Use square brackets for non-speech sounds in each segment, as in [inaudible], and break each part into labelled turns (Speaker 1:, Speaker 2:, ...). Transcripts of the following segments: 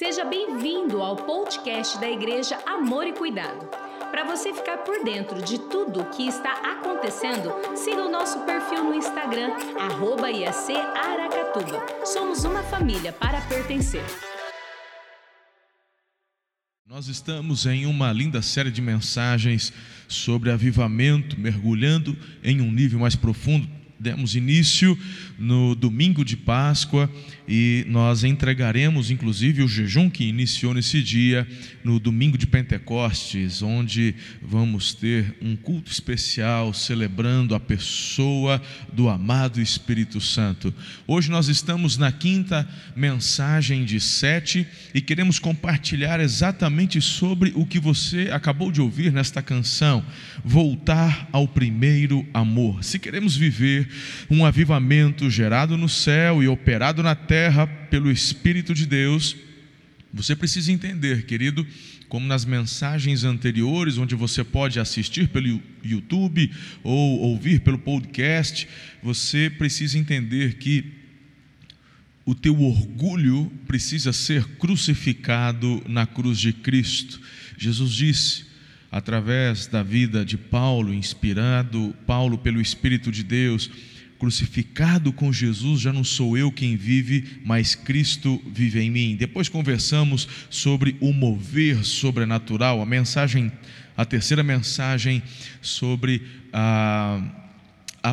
Speaker 1: Seja bem-vindo ao podcast da Igreja Amor e Cuidado. Para você ficar por dentro de tudo o que está acontecendo, siga o nosso perfil no Instagram, arroba IAC Aracatuba. Somos uma família para pertencer.
Speaker 2: Nós estamos em uma linda série de mensagens sobre avivamento, mergulhando em um nível mais profundo. Demos início no domingo de Páscoa e nós entregaremos inclusive o jejum que iniciou nesse dia no domingo de Pentecostes, onde vamos ter um culto especial celebrando a pessoa do amado Espírito Santo. Hoje nós estamos na quinta mensagem de sete e queremos compartilhar exatamente sobre o que você acabou de ouvir nesta canção, voltar ao primeiro amor. Se queremos viver um avivamento gerado no céu e operado na terra pelo Espírito de Deus, você precisa entender, querido, como nas mensagens anteriores, onde você pode assistir pelo YouTube ou ouvir pelo podcast, você precisa entender que o teu orgulho precisa ser crucificado na cruz de Cristo. Jesus disse, através da vida de Paulo, inspirado Paulo pelo Espírito de Deus, crucificado com Jesus, já não sou eu quem vive, mas Cristo vive em mim. Depois conversamos sobre o mover sobrenatural, a mensagem, a terceira mensagem sobre a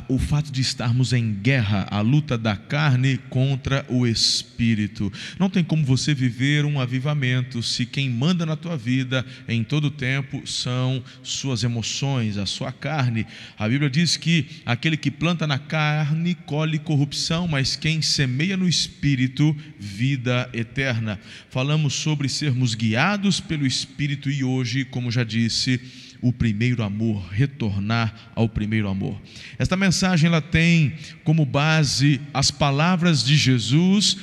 Speaker 2: o fato de estarmos em guerra, a luta da carne contra o espírito. Não tem como você viver um avivamento se quem manda na tua vida em todo o tempo são suas emoções, a sua carne. A Bíblia diz que aquele que planta na carne colhe corrupção, mas quem semeia no espírito, vida eterna. Falamos sobre sermos guiados pelo espírito e hoje, como já disse, o primeiro amor, retornar ao primeiro amor. Esta mensagem ela tem como base as palavras de Jesus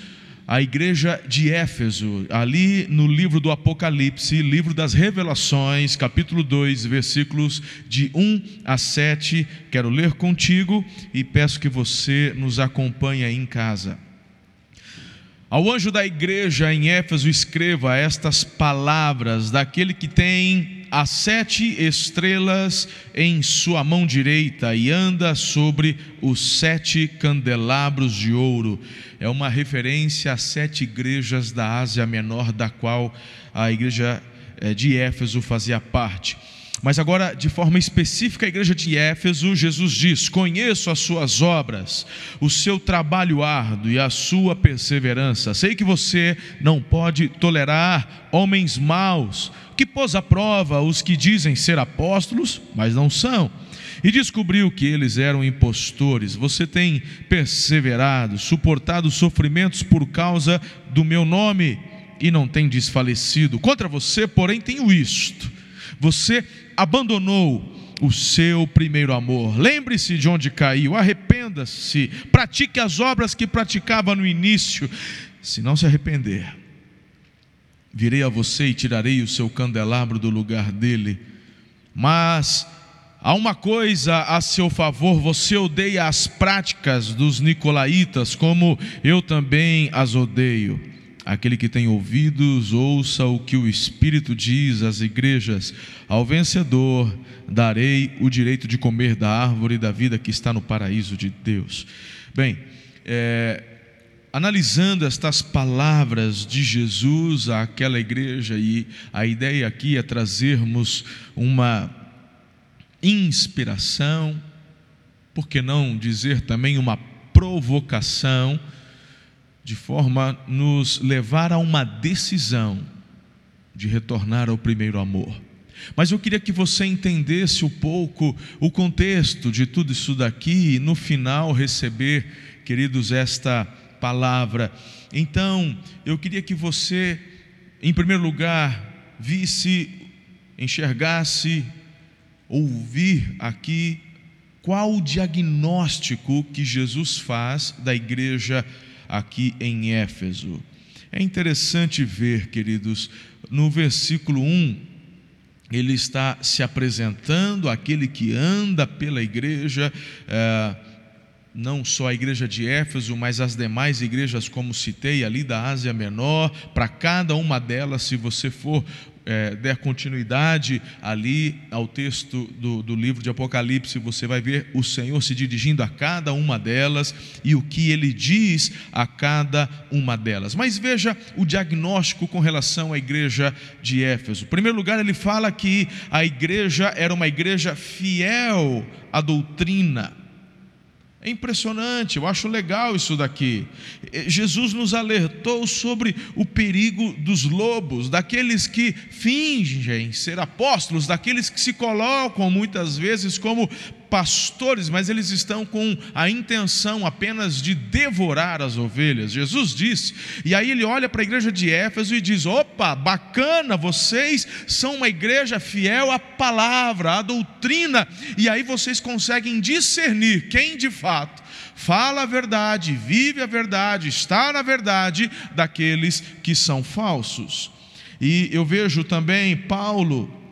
Speaker 2: à igreja de Éfeso, ali no livro do Apocalipse, livro das Revelações, capítulo 2, versículos de 1 a 7. Quero ler contigo e peço que você nos acompanhe aí em casa. Ao anjo da igreja em Éfeso, escreva estas palavras daquele que tem as sete estrelas em sua mão direita e anda sobre os sete candelabros de ouro. É uma referência às sete igrejas da Ásia Menor, da qual a igreja eh, de Éfeso fazia parte. Mas agora, de forma específica, a igreja de Éfeso, Jesus diz: Conheço as suas obras, o seu trabalho árduo e a sua perseverança. Sei que você não pode tolerar homens maus, que pôs à prova os que dizem ser apóstolos, mas não são. E descobriu que eles eram impostores. Você tem perseverado, suportado sofrimentos por causa do meu nome e não tem desfalecido. Contra você, porém, tenho isto: você abandonou o seu primeiro amor. Lembre-se de onde caiu, arrependa-se, pratique as obras que praticava no início. Se não se arrepender, virei a você e tirarei o seu candelabro do lugar dele. Mas há uma coisa a seu favor: você odeia as práticas dos nicolaítas, como eu também as odeio. Aquele que tem ouvidos, ouça o que o Espírito diz às igrejas. Ao vencedor darei o direito de comer da árvore da vida que está no paraíso de Deus. Bem, é, analisando estas palavras de Jesus àquela igreja, e a ideia aqui é trazermos uma inspiração, por que não dizer também uma provocação de forma a nos levar a uma decisão de retornar ao primeiro amor. Mas eu queria que você entendesse um pouco o contexto de tudo isso daqui e no final receber, queridos, esta palavra. Então, eu queria que você, em primeiro lugar, visse, enxergasse, ouvir aqui qual o diagnóstico que Jesus faz da igreja aqui em Éfeso. É interessante ver, queridos, no versículo 1, ele está se apresentando, aquele que anda pela igreja, é, não só a igreja de Éfeso, mas as demais igrejas, como citei ali da Ásia Menor, para cada uma delas, se você for é, der continuidade ali ao texto do, do livro de Apocalipse, você vai ver o Senhor se dirigindo a cada uma delas e o que ele diz a cada uma delas. Mas veja o diagnóstico com relação à igreja de Éfeso. Em primeiro lugar, ele fala que a igreja era uma igreja fiel à doutrina é impressionante, eu acho legal isso daqui. Jesus nos alertou sobre o perigo dos lobos, daqueles que fingem ser apóstolos, daqueles que se colocam muitas vezes como pastores, mas eles estão com a intenção apenas de devorar as ovelhas. Jesus disse, e aí ele olha para a igreja de Éfeso e diz: opa, bacana, vocês são uma igreja fiel à palavra, à doutrina, e aí vocês conseguem discernir quem de fato fala a verdade, vive a verdade, está na verdade, daqueles que são falsos. E eu vejo também Paulo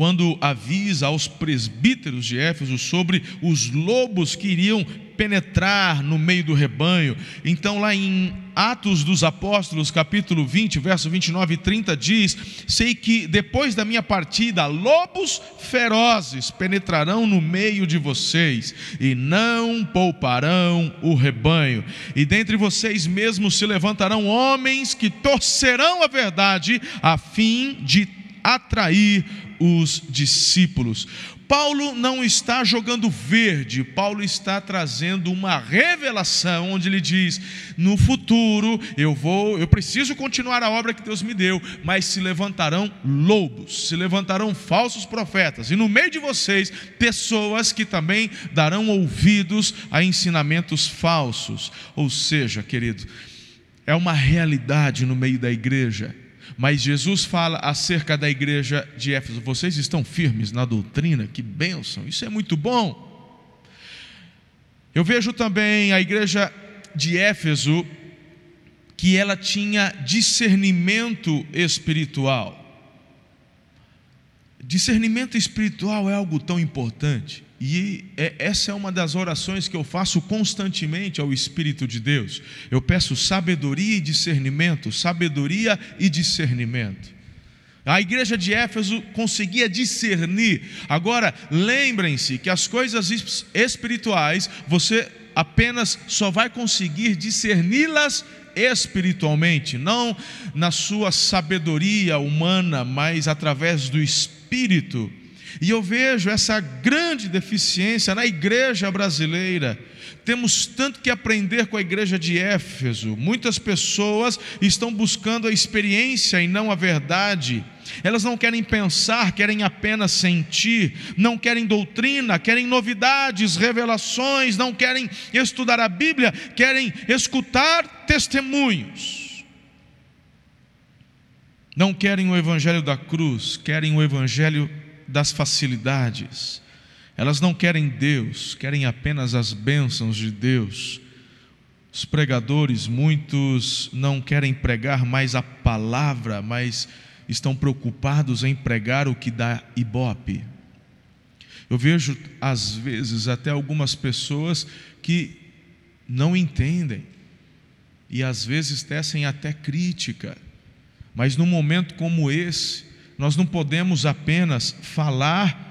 Speaker 2: quando avisa aos presbíteros de Éfeso sobre os lobos que iriam penetrar no meio do rebanho. Então, lá em Atos dos Apóstolos, capítulo 20, verso 29 e 30, diz: Sei que depois da minha partida, lobos ferozes penetrarão no meio de vocês e não pouparão o rebanho. E dentre vocês mesmos se levantarão homens que torcerão a verdade a fim de atrair os discípulos. Paulo não está jogando verde, Paulo está trazendo uma revelação onde ele diz: "No futuro eu vou, eu preciso continuar a obra que Deus me deu, mas se levantarão lobos, se levantarão falsos profetas, e no meio de vocês pessoas que também darão ouvidos a ensinamentos falsos". Ou seja, querido, é uma realidade no meio da igreja mas Jesus fala acerca da igreja de Éfeso: vocês estão firmes na doutrina, que bênção, isso é muito bom. Eu vejo também a igreja de Éfeso, que ela tinha discernimento espiritual. Discernimento espiritual é algo tão importante. E é, essa é uma das orações que eu faço constantemente ao Espírito de Deus. Eu peço sabedoria e discernimento, sabedoria e discernimento. A igreja de Éfeso conseguia discernir. Agora, lembrem-se que as coisas espirituais você apenas só vai conseguir discerni-las espiritualmente, não na sua sabedoria humana, mas através do Espírito. E eu vejo essa grande deficiência na igreja brasileira. Temos tanto que aprender com a igreja de Éfeso. Muitas pessoas estão buscando a experiência e não a verdade. Elas não querem pensar, querem apenas sentir, não querem doutrina, querem novidades, revelações, não querem estudar a Bíblia, querem escutar testemunhos. Não querem o evangelho da cruz, querem o evangelho das facilidades. Elas não querem Deus, querem apenas as bênçãos de Deus. Os pregadores, muitos não querem pregar mais a palavra, mas estão preocupados em pregar o que dá ibope. Eu vejo, às vezes, até algumas pessoas que não entendem e às vezes tecem até crítica, mas num momento como esse, nós não podemos apenas falar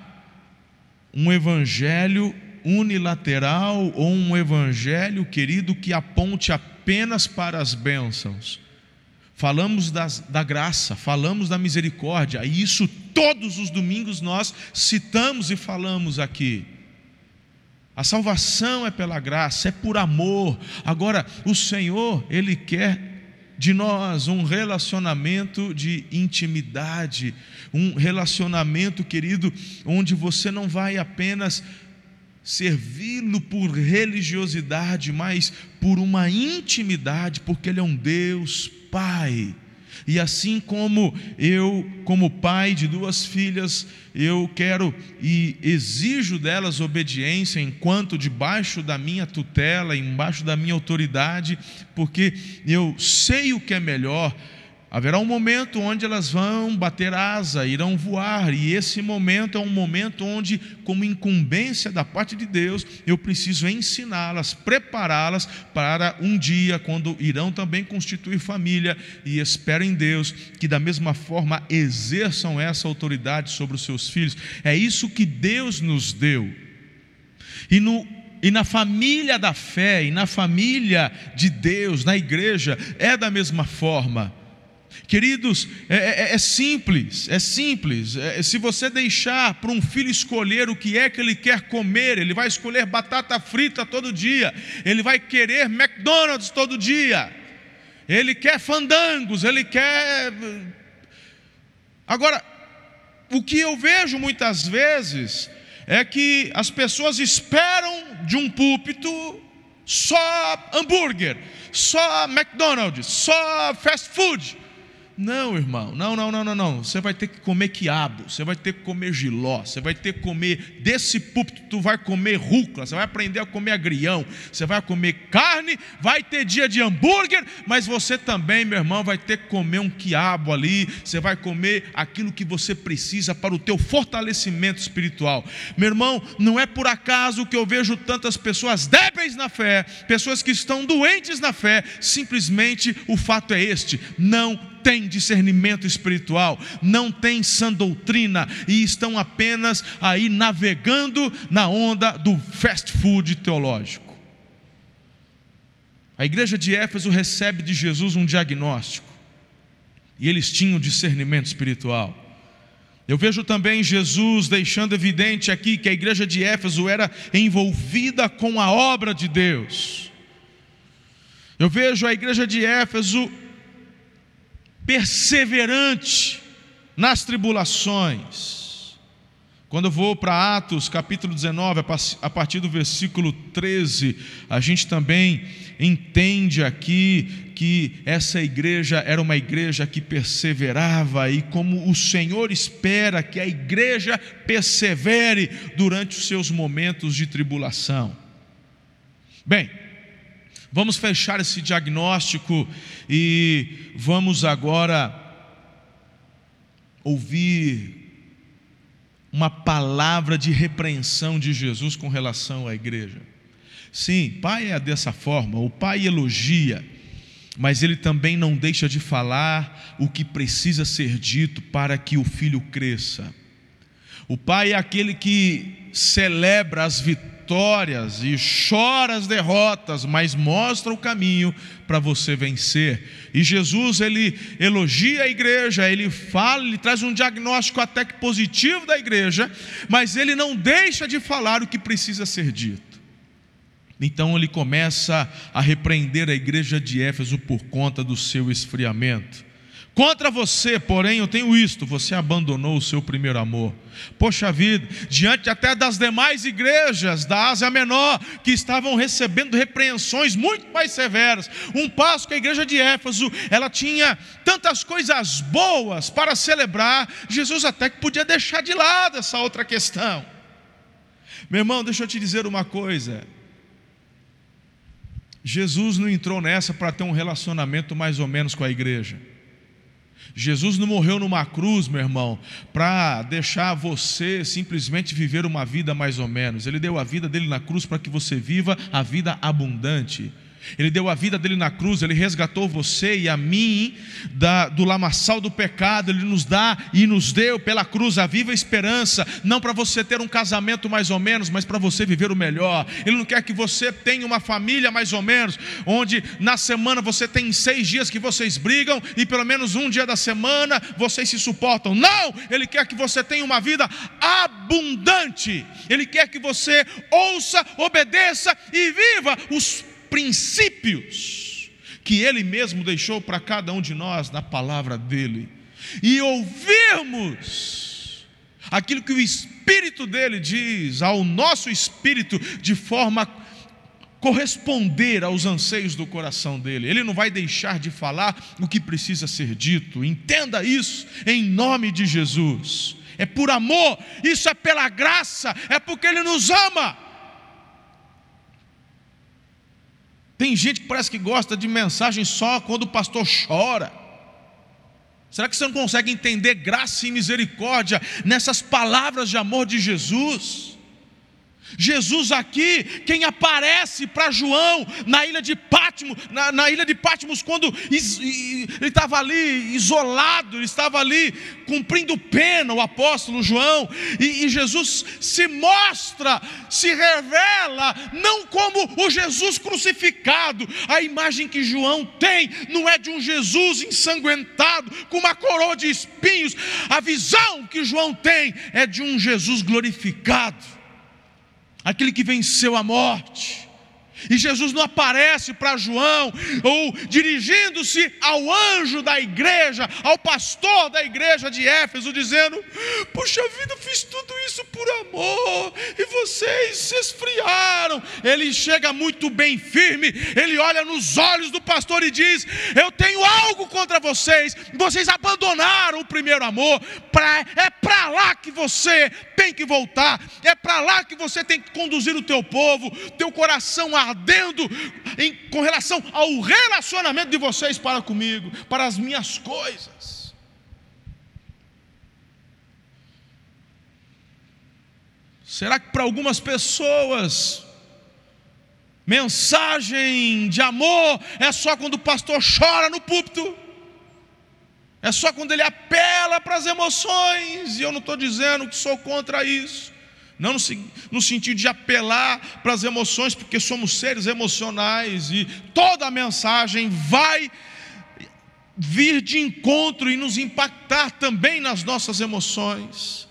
Speaker 2: um evangelho unilateral ou um evangelho, querido, que aponte apenas para as bênçãos. Falamos das, da graça, falamos da misericórdia, e isso todos os domingos nós citamos e falamos aqui. A salvação é pela graça, é por amor. Agora, o Senhor, Ele quer de nós um relacionamento de intimidade, um relacionamento, querido, onde você não vai apenas servi-lo por religiosidade, mas por uma intimidade, porque Ele é um Deus Pai e assim como eu, como pai de duas filhas, eu quero e exijo delas obediência enquanto debaixo da minha tutela, embaixo da minha autoridade, porque eu sei o que é melhor. Haverá um momento onde elas vão bater asa, irão voar, e esse momento é um momento onde, como incumbência da parte de Deus, eu preciso ensiná-las, prepará-las para um dia quando irão também constituir família, e espero em Deus que, da mesma forma, exerçam essa autoridade sobre os seus filhos. É isso que Deus nos deu. E no e na família da fé, e na família de Deus, na igreja, é da mesma forma. Queridos, é, é, é simples, é simples. É, se você deixar para um filho escolher o que é que ele quer comer, ele vai escolher batata frita todo dia, ele vai querer McDonald's todo dia, ele quer fandangos, ele quer. Agora, o que eu vejo muitas vezes é que as pessoas esperam de um púlpito só hambúrguer, só McDonald's, só fast food. Não, irmão, não, não, não, não, não. Você vai ter que comer quiabo, você vai ter que comer giló, você vai ter que comer desse púlpito, tu vai comer rúcula, você vai aprender a comer agrião, você vai comer carne, vai ter dia de hambúrguer, mas você também, meu irmão, vai ter que comer um quiabo ali, você vai comer aquilo que você precisa para o teu fortalecimento espiritual. Meu irmão, não é por acaso que eu vejo tantas pessoas débeis na fé, pessoas que estão doentes na fé, simplesmente o fato é este: não tem discernimento espiritual, não tem sã doutrina e estão apenas aí navegando na onda do fast food teológico. A igreja de Éfeso recebe de Jesus um diagnóstico e eles tinham discernimento espiritual. Eu vejo também Jesus deixando evidente aqui que a igreja de Éfeso era envolvida com a obra de Deus. Eu vejo a igreja de Éfeso perseverante nas tribulações. Quando eu vou para Atos capítulo 19, a partir do versículo 13, a gente também entende aqui que essa igreja era uma igreja que perseverava e como o Senhor espera que a igreja persevere durante os seus momentos de tribulação. Bem, Vamos fechar esse diagnóstico e vamos agora ouvir uma palavra de repreensão de Jesus com relação à igreja. Sim, pai é dessa forma, o pai elogia, mas ele também não deixa de falar o que precisa ser dito para que o filho cresça. O pai é aquele que celebra as vitórias e chora as derrotas, mas mostra o caminho para você vencer. E Jesus, ele elogia a igreja, ele fala, ele traz um diagnóstico até que positivo da igreja, mas ele não deixa de falar o que precisa ser dito. Então ele começa a repreender a igreja de Éfeso por conta do seu esfriamento. Contra você, porém, eu tenho isto: você abandonou o seu primeiro amor. Poxa vida, diante até das demais igrejas da Ásia Menor, que estavam recebendo repreensões muito mais severas, um passo que a igreja de Éfeso, ela tinha tantas coisas boas para celebrar, Jesus até que podia deixar de lado essa outra questão. Meu irmão, deixa eu te dizer uma coisa. Jesus não entrou nessa para ter um relacionamento mais ou menos com a igreja. Jesus não morreu numa cruz, meu irmão, para deixar você simplesmente viver uma vida mais ou menos. Ele deu a vida dele na cruz para que você viva a vida abundante. Ele deu a vida dele na cruz, ele resgatou você e a mim da, do lamaçal do pecado, ele nos dá e nos deu pela cruz a viva esperança, não para você ter um casamento mais ou menos, mas para você viver o melhor. Ele não quer que você tenha uma família mais ou menos, onde na semana você tem seis dias que vocês brigam e pelo menos um dia da semana vocês se suportam. Não! Ele quer que você tenha uma vida abundante, ele quer que você ouça, obedeça e viva os princípios que Ele mesmo deixou para cada um de nós na palavra dEle, e ouvirmos aquilo que o Espírito dele diz ao nosso espírito de forma corresponder aos anseios do coração dele. Ele não vai deixar de falar o que precisa ser dito. Entenda isso em nome de Jesus. É por amor, isso é pela graça, é porque ele nos ama. Tem gente que parece que gosta de mensagem só quando o pastor chora. Será que você não consegue entender graça e misericórdia nessas palavras de amor de Jesus? Jesus aqui, quem aparece para João na ilha de Patmos, na, na ilha de Patmos, quando is, ele estava ali isolado, ele estava ali cumprindo pena, o apóstolo João, e, e Jesus se mostra, se revela, não como o Jesus crucificado, a imagem que João tem não é de um Jesus ensanguentado, com uma coroa de espinhos, a visão que João tem é de um Jesus glorificado aquele que venceu a morte. E Jesus não aparece para João, ou dirigindo-se ao anjo da igreja, ao pastor da igreja de Éfeso, dizendo: Puxa vida, fiz tudo isso por amor, e vocês se esfriaram. Ele chega muito bem firme, ele olha nos olhos do pastor e diz: Eu tenho algo contra vocês, vocês abandonaram o primeiro amor, pra, é para lá que você tem que voltar, é para lá que você tem que conduzir o teu povo, teu coração a ardendo em, com relação ao relacionamento de vocês para comigo, para as minhas coisas. Será que para algumas pessoas mensagem de amor é só quando o pastor chora no púlpito? É só quando ele apela para as emoções, e eu não estou dizendo que sou contra isso não no, no, sentido de apelar para as emoções, porque somos seres emocionais e toda a mensagem vai vir de encontro e nos impactar também nas nossas emoções.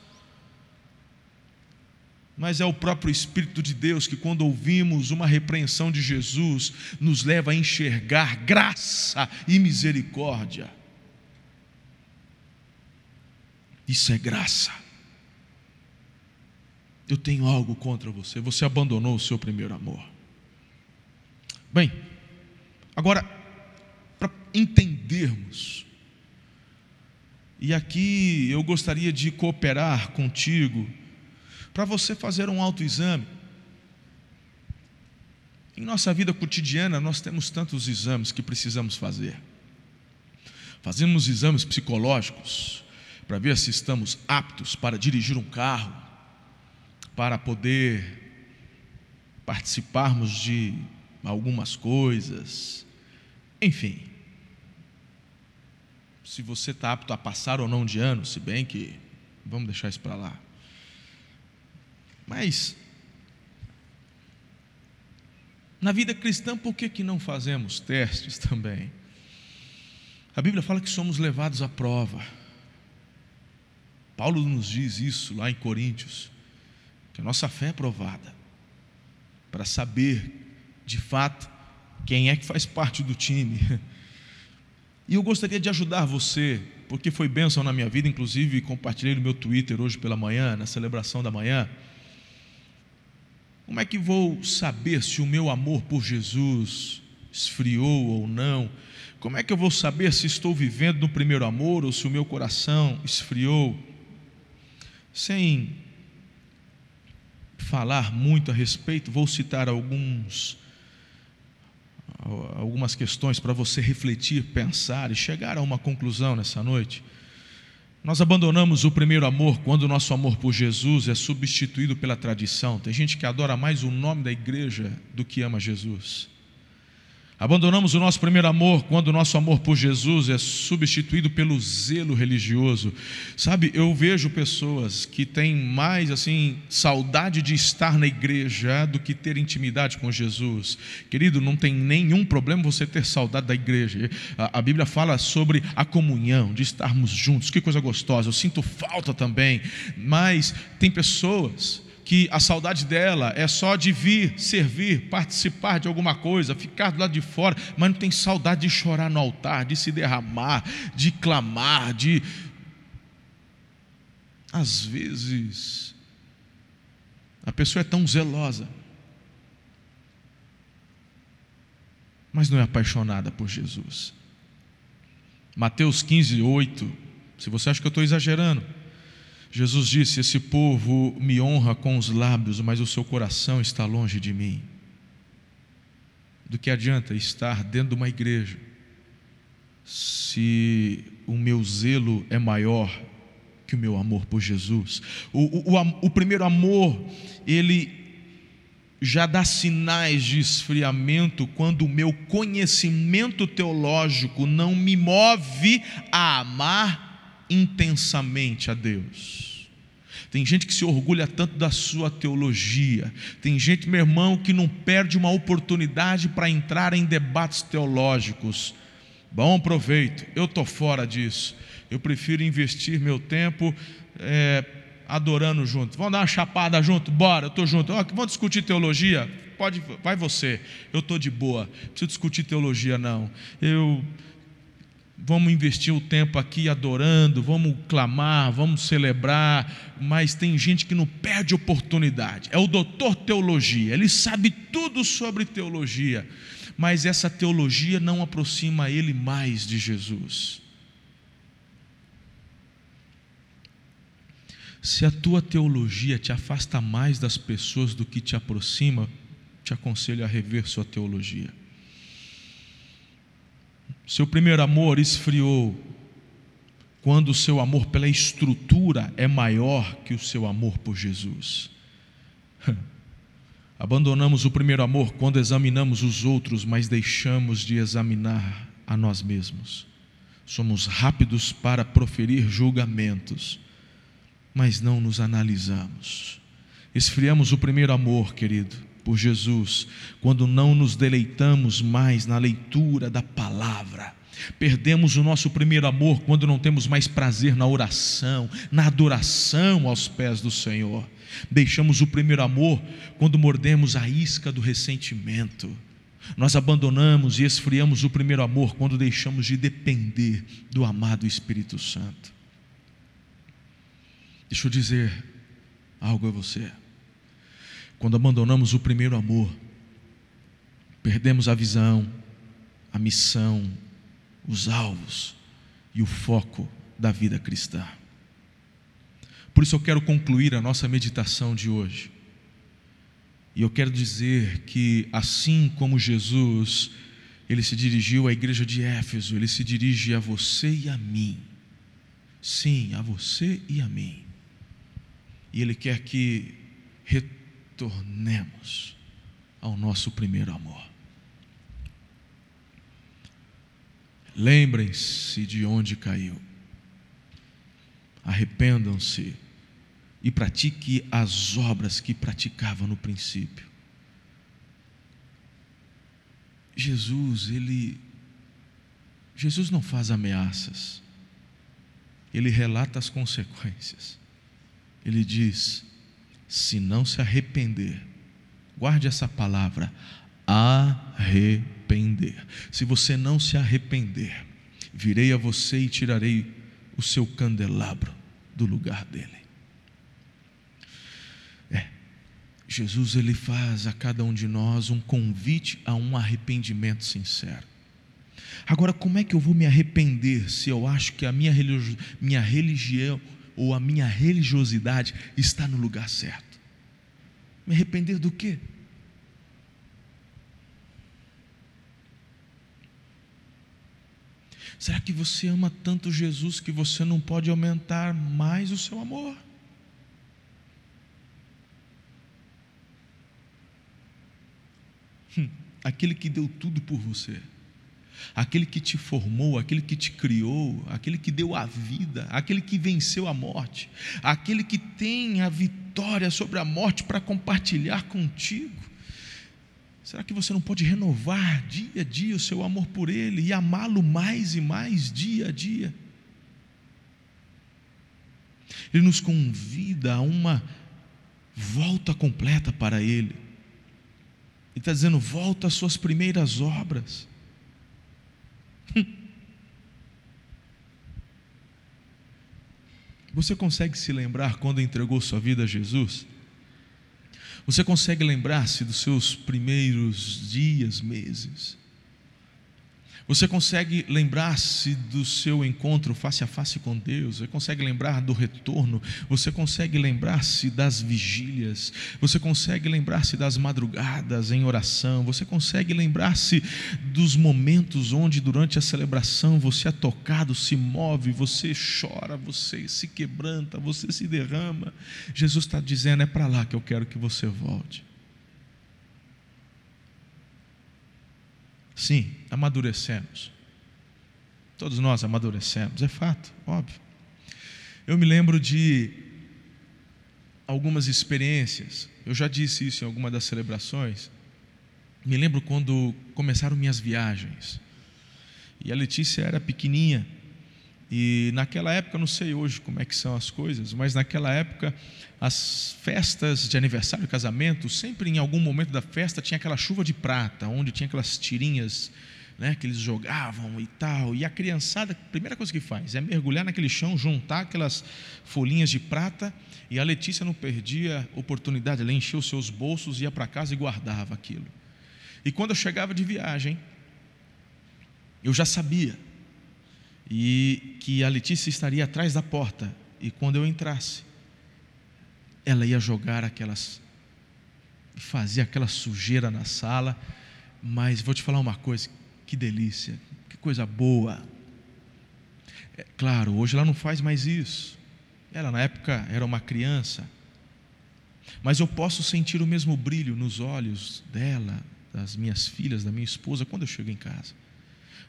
Speaker 2: Mas é o próprio Espírito de Deus que, quando ouvimos uma repreensão de Jesus, nos leva a enxergar graça e misericórdia. Isso é graça eu tenho algo contra você, você abandonou o seu primeiro amor. Bem, agora, para entendermos, e aqui eu gostaria de cooperar contigo, para você fazer um autoexame. Em nossa vida cotidiana, nós temos tantos exames que precisamos fazer. Fazemos exames psicológicos para ver se estamos aptos para dirigir um carro para poder participarmos de algumas coisas, enfim. Se você está apto a passar ou não de ano, se bem que vamos deixar isso para lá. Mas na vida cristã, por que, que não fazemos testes [laughs] também? A Bíblia fala que somos levados à prova. Paulo nos diz isso lá em Coríntios que a nossa fé é provada, para saber de fato quem é que faz parte do time. E eu gostaria de ajudar você, porque foi bênção na minha vida, inclusive compartilhei no meu Twitter hoje pela manhã, na celebração da manhã. Como é que vou saber se o meu amor por Jesus esfriou ou não? Como é que eu vou saber se estou vivendo no primeiro amor ou se o meu coração esfriou? Sem falar muito a respeito, vou citar alguns algumas questões para você refletir, pensar e chegar a uma conclusão nessa noite. Nós abandonamos o primeiro amor quando o nosso amor por Jesus é substituído pela tradição. Tem gente que adora mais o nome da igreja do que ama Jesus. Abandonamos o nosso primeiro amor quando o nosso amor por Jesus é substituído pelo zelo religioso. Sabe, eu vejo pessoas que têm mais assim saudade de estar na igreja do que ter intimidade com Jesus. Querido, não tem nenhum problema você ter saudade da igreja. A, a Bíblia fala sobre a comunhão, de estarmos juntos. Que coisa gostosa. Eu sinto falta também, mas tem pessoas que a saudade dela é só de vir, servir, participar de alguma coisa, ficar do lado de fora, mas não tem saudade de chorar no altar, de se derramar, de clamar, de. Às vezes, a pessoa é tão zelosa, mas não é apaixonada por Jesus. Mateus 15, 8. Se você acha que eu estou exagerando, Jesus disse: Esse povo me honra com os lábios, mas o seu coração está longe de mim. Do que adianta estar dentro de uma igreja, se o meu zelo é maior que o meu amor por Jesus. O, o, o, o primeiro amor, ele já dá sinais de esfriamento quando o meu conhecimento teológico não me move a amar intensamente a Deus. Tem gente que se orgulha tanto da sua teologia. Tem gente, meu irmão, que não perde uma oportunidade para entrar em debates teológicos. Bom proveito, eu estou fora disso. Eu prefiro investir meu tempo é, adorando junto. Vamos dar uma chapada junto? Bora, eu estou junto. Oh, vamos discutir teologia? Pode, vai você. Eu estou de boa. Não preciso discutir teologia, não. Eu vamos investir o tempo aqui adorando, vamos clamar, vamos celebrar, mas tem gente que não perde oportunidade. É o doutor teologia, ele sabe tudo sobre teologia, mas essa teologia não aproxima ele mais de Jesus. Se a tua teologia te afasta mais das pessoas do que te aproxima, te aconselho a rever sua teologia. Seu primeiro amor esfriou quando o seu amor pela estrutura é maior que o seu amor por Jesus. [laughs] Abandonamos o primeiro amor quando examinamos os outros, mas deixamos de examinar a nós mesmos. Somos rápidos para proferir julgamentos mas não nos analisamos. Esfriamos o primeiro amor, querido, por Jesus, quando não nos deleitamos mais na leitura da palavra. Perdemos o nosso primeiro amor quando não temos mais prazer na oração, na adoração aos pés do Senhor. Deixamos o primeiro amor quando mordemos a isca do ressentimento. Nós abandonamos e esfriamos o primeiro amor quando deixamos de depender do amado Espírito Santo. Deixa eu dizer algo a você. Quando abandonamos o primeiro amor, perdemos a visão, a missão, os alvos e o foco da vida cristã. Por isso eu quero concluir a nossa meditação de hoje. E eu quero dizer que, assim como Jesus, ele se dirigiu à igreja de Éfeso, ele se dirige a você e a mim. Sim, a você e a mim. E Ele quer que retornemos ao nosso primeiro amor. Lembrem-se de onde caiu. Arrependam-se e pratique as obras que praticava no princípio. Jesus, ele Jesus não faz ameaças. Ele relata as consequências ele diz: se não se arrepender, guarde essa palavra, arrepender. Se você não se arrepender, virei a você e tirarei o seu candelabro do lugar dele. É, Jesus ele faz a cada um de nós um convite a um arrependimento sincero. Agora, como é que eu vou me arrepender se eu acho que a minha, minha religião ou a minha religiosidade está no lugar certo. Me arrepender do quê? Será que você ama tanto Jesus que você não pode aumentar mais o seu amor? Hum, aquele que deu tudo por você aquele que te formou, aquele que te criou, aquele que deu a vida, aquele que venceu a morte, aquele que tem a vitória sobre a morte para compartilhar contigo. Será que você não pode renovar dia a dia o seu amor por Ele e amá-lo mais e mais dia a dia? Ele nos convida a uma volta completa para Ele. Ele está dizendo: volta às suas primeiras obras. [laughs] Você consegue se lembrar quando entregou sua vida a Jesus? Você consegue lembrar-se dos seus primeiros dias, meses? Você consegue lembrar-se do seu encontro face a face com Deus, você consegue lembrar do retorno, você consegue lembrar-se das vigílias, você consegue lembrar-se das madrugadas em oração, você consegue lembrar-se dos momentos onde durante a celebração você é tocado, se move, você chora, você se quebranta, você se derrama. Jesus está dizendo: é para lá que eu quero que você volte. Sim, amadurecemos. Todos nós amadurecemos, é fato, óbvio. Eu me lembro de algumas experiências, eu já disse isso em alguma das celebrações. Me lembro quando começaram minhas viagens. E a Letícia era pequenininha. E naquela época, não sei hoje como é que são as coisas, mas naquela época as festas de aniversário, casamento, sempre em algum momento da festa tinha aquela chuva de prata, onde tinha aquelas tirinhas né, que eles jogavam e tal. E a criançada, a primeira coisa que faz é mergulhar naquele chão, juntar aquelas folhinhas de prata. E a Letícia não perdia oportunidade, ela enchia os seus bolsos, ia para casa e guardava aquilo. E quando eu chegava de viagem, eu já sabia e que a Letícia estaria atrás da porta. E quando eu entrasse, ela ia jogar aquelas, fazia aquela sujeira na sala, mas vou te falar uma coisa, que delícia, que coisa boa. É, claro, hoje ela não faz mais isso. Ela na época era uma criança, mas eu posso sentir o mesmo brilho nos olhos dela, das minhas filhas, da minha esposa, quando eu chego em casa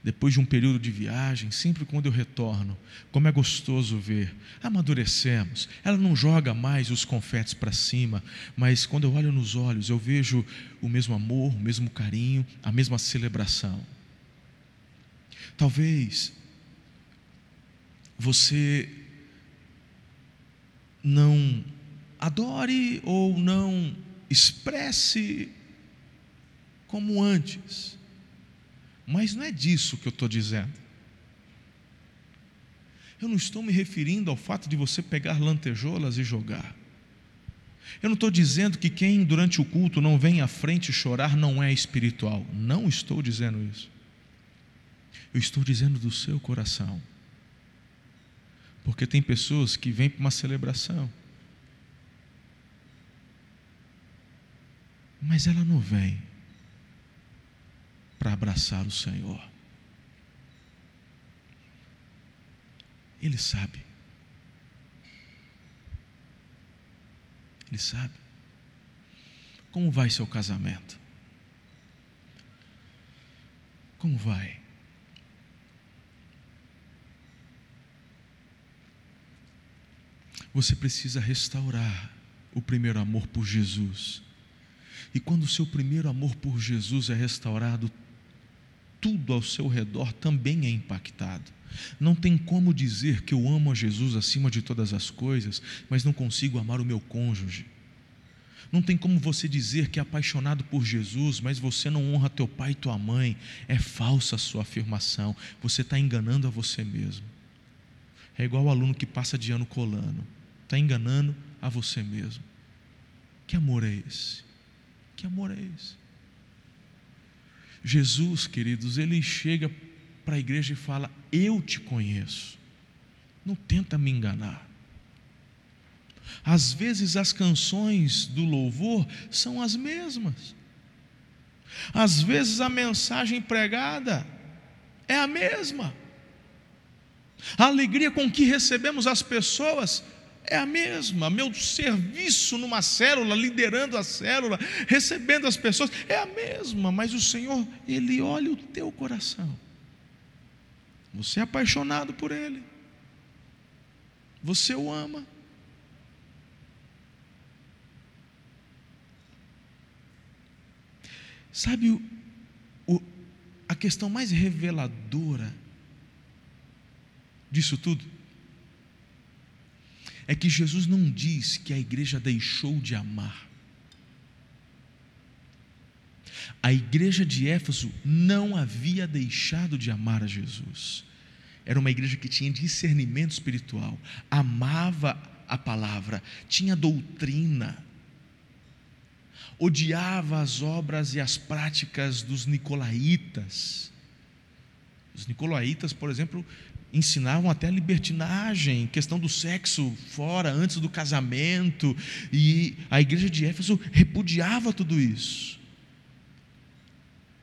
Speaker 2: depois de um período de viagem, sempre quando eu retorno, como é gostoso ver, amadurecemos. Ela não joga mais os confetes para cima, mas quando eu olho nos olhos, eu vejo o mesmo amor, o mesmo carinho, a mesma celebração. Talvez você não adore ou não expresse como antes mas não é disso que eu estou dizendo. Eu não estou me referindo ao fato de você pegar lantejoulas e jogar. Eu não estou dizendo que quem durante o culto não vem à frente chorar não é espiritual. Não estou dizendo isso. Eu estou dizendo do seu coração. Porque tem pessoas que vêm para uma celebração, mas ela não vem para abraçar o Senhor. Ele sabe. Ele sabe. Como vai seu casamento? Como vai? Você precisa restaurar o primeiro amor por Jesus. E quando o seu primeiro amor por Jesus é restaurado, tudo ao seu redor também é impactado. Não tem como dizer que eu amo a Jesus acima de todas as coisas, mas não consigo amar o meu cônjuge. Não tem como você dizer que é apaixonado por Jesus, mas você não honra teu pai e tua mãe. É falsa a sua afirmação. Você está enganando a você mesmo. É igual o aluno que passa de ano colando. Está enganando a você mesmo. Que amor é esse? Que amor é esse? Jesus, queridos, ele chega para a igreja e fala: Eu te conheço. Não tenta me enganar. Às vezes as canções do louvor são as mesmas. Às vezes a mensagem pregada é a mesma. A alegria com que recebemos as pessoas é a mesma. Meu serviço numa célula, liderando a célula, recebendo as pessoas, é a mesma. Mas o Senhor, Ele olha o teu coração. Você é apaixonado por Ele. Você o ama. Sabe o, o, a questão mais reveladora disso tudo? É que Jesus não diz que a igreja deixou de amar. A igreja de Éfeso não havia deixado de amar a Jesus. Era uma igreja que tinha discernimento espiritual, amava a palavra, tinha doutrina, odiava as obras e as práticas dos nicolaítas. Os nicolaítas, por exemplo, ensinavam até a libertinagem, questão do sexo fora, antes do casamento, e a igreja de Éfeso repudiava tudo isso.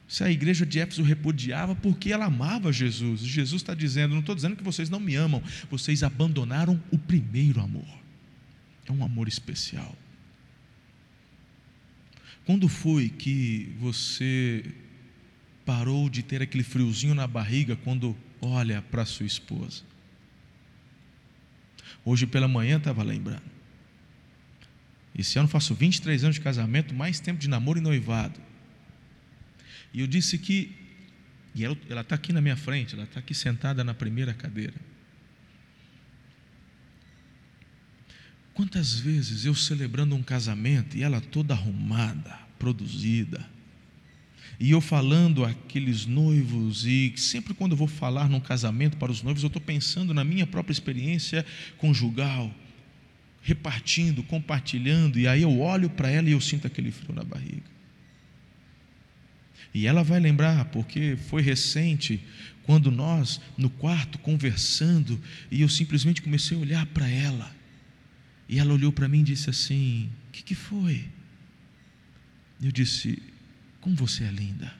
Speaker 2: Se a igreja de Éfeso repudiava porque ela amava Jesus, Jesus está dizendo: não estou dizendo que vocês não me amam, vocês abandonaram o primeiro amor, é um amor especial. Quando foi que você parou de ter aquele friozinho na barriga quando olha para sua esposa. Hoje pela manhã estava lembrando. Esse ano faço 23 anos de casamento, mais tempo de namoro e noivado. E eu disse que, e ela está aqui na minha frente, ela está aqui sentada na primeira cadeira. Quantas vezes eu celebrando um casamento e ela toda arrumada, produzida, e eu falando aqueles noivos, e sempre quando eu vou falar num casamento para os noivos, eu estou pensando na minha própria experiência conjugal, repartindo, compartilhando, e aí eu olho para ela e eu sinto aquele frio na barriga. E ela vai lembrar, porque foi recente, quando nós, no quarto, conversando, e eu simplesmente comecei a olhar para ela, e ela olhou para mim e disse assim: O que, que foi? Eu disse: como você é linda.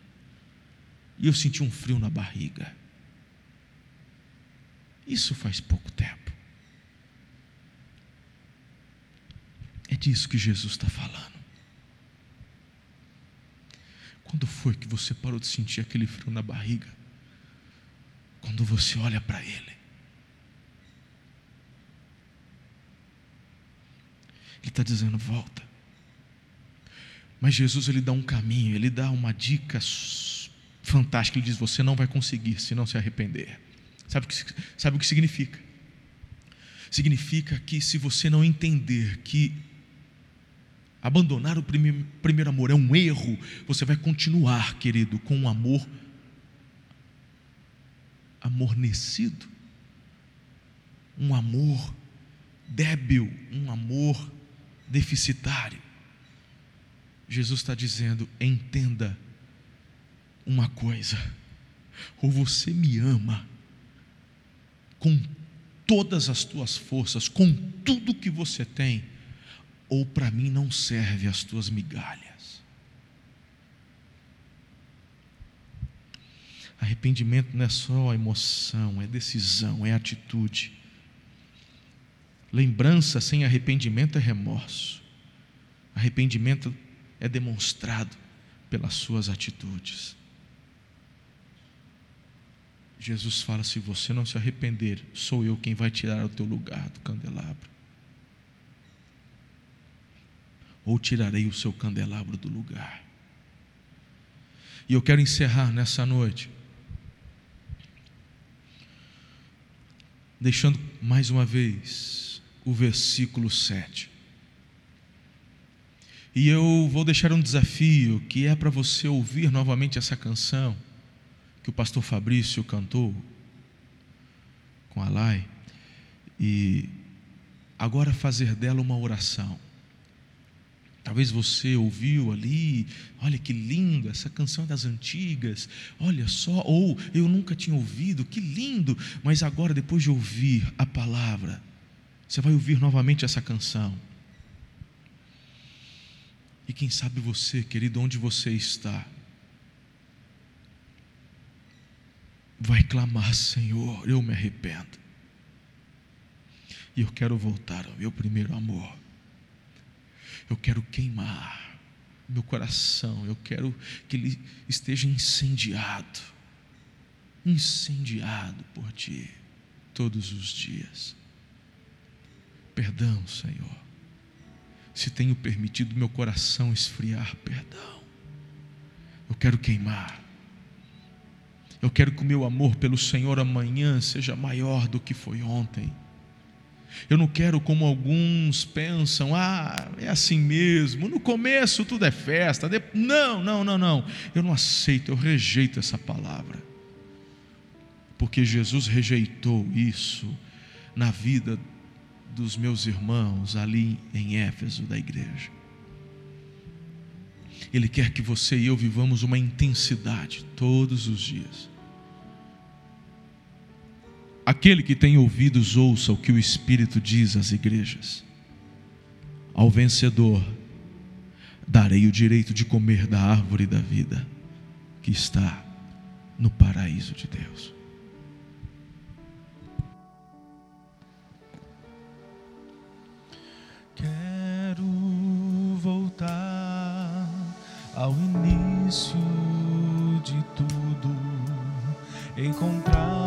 Speaker 2: E eu senti um frio na barriga. Isso faz pouco tempo. É disso que Jesus está falando. Quando foi que você parou de sentir aquele frio na barriga? Quando você olha para Ele. Ele está dizendo: volta. Mas Jesus ele dá um caminho, ele dá uma dica fantástica. Ele diz: Você não vai conseguir se não se arrepender. Sabe o que, sabe o que significa? Significa que se você não entender que abandonar o primeiro, primeiro amor é um erro, você vai continuar, querido, com um amor amornecido, um amor débil, um amor deficitário. Jesus está dizendo: entenda uma coisa, ou você me ama com todas as tuas forças, com tudo que você tem, ou para mim não serve as tuas migalhas. Arrependimento não é só emoção, é decisão, é atitude. Lembrança sem arrependimento é remorso. Arrependimento é demonstrado pelas suas atitudes. Jesus fala: se você não se arrepender, sou eu quem vai tirar o teu lugar do candelabro. Ou tirarei o seu candelabro do lugar. E eu quero encerrar nessa noite, deixando mais uma vez o versículo 7. E eu vou deixar um desafio que é para você ouvir novamente essa canção que o pastor Fabrício cantou com a Lai e agora fazer dela uma oração. Talvez você ouviu ali, olha que lindo, essa canção é das antigas, olha só, ou eu nunca tinha ouvido, que lindo, mas agora, depois de ouvir a palavra, você vai ouvir novamente essa canção. E quem sabe você, querido, onde você está, vai clamar: Senhor, eu me arrependo. E eu quero voltar ao meu primeiro amor. Eu quero queimar meu coração, eu quero que ele esteja incendiado incendiado por ti todos os dias. Perdão, Senhor se tenho permitido meu coração esfriar, perdão. Eu quero queimar. Eu quero que o meu amor pelo Senhor amanhã seja maior do que foi ontem. Eu não quero como alguns pensam, ah, é assim mesmo, no começo tudo é festa. Não, não, não, não. Eu não aceito, eu rejeito essa palavra. Porque Jesus rejeitou isso na vida dos meus irmãos ali em Éfeso da igreja. Ele quer que você e eu vivamos uma intensidade todos os dias Aquele que tem ouvidos, ouça o que o Espírito diz às igrejas. Ao vencedor, darei o direito de comer da árvore da vida que está no paraíso de Deus.
Speaker 3: Quero voltar ao início de tudo, encontrar-me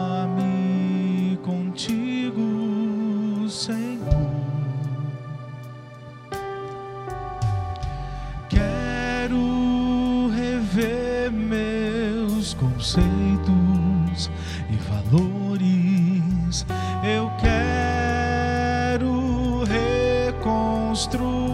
Speaker 3: reconstruir.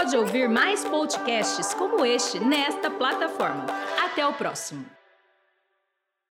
Speaker 1: Pode ouvir mais podcasts como este nesta plataforma. Até o próximo.